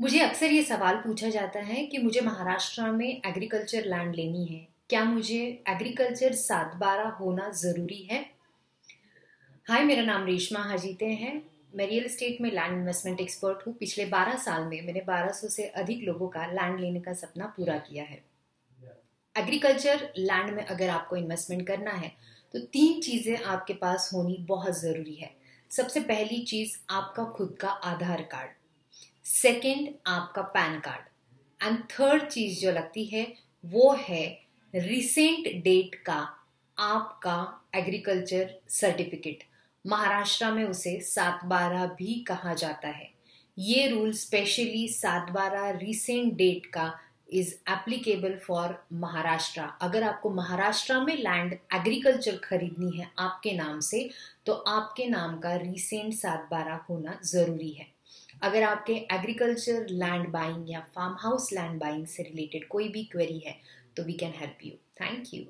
मुझे अक्सर ये सवाल पूछा जाता है कि मुझे महाराष्ट्र में एग्रीकल्चर लैंड लेनी है। क्या मुझे एग्रीकल्चर सात बारह होना ज़रूरी है? हाय मेरा नाम रेशमा हाजीते हैं। मैं रियल एस्टेट में लैंड इन्वेस्टमेंट एक्सपर्ट हूँ। पिछले 12 साल में मैंने 1200 से अधिक लोगों का लैंड लेने का सपना पूरा किया है। एग्रीकल्चर लैंड में अगर आपको इन्वेस्टमेंट करना है तो तीन चीज़ें आपके पास होनी बहुत ज़रूरी है। सबसे पहली चीज़ आपका खुद का आधार कार्ड। सेकंड आपका पैन कार्ड एंड थर्ड चीज़ जो लगती है, वो है रिसेंट डेट का आपका एग्रीकल्चर सर्टिफिकेट महाराष्ट्र में उसे सात बारह भी कहा जाता है. ये रूल स्पेशली सात बारह रिसेंट डेट का इज़ एप्लीकेबल फॉर महाराष्ट्र. अगर आपको महाराष्ट्र में लैंड एग्रीकल्चर खरीदनी है आपके नाम से तो आपके नाम का रिसेंट सात बारह होना ज़रूरी है. अगर आपके एग्रीकल्चर लैंड बाइंग या फार्म हाउस लैंड बाइंग से रिलेटेड कोई भी क्वेरी है तो we can help you thank you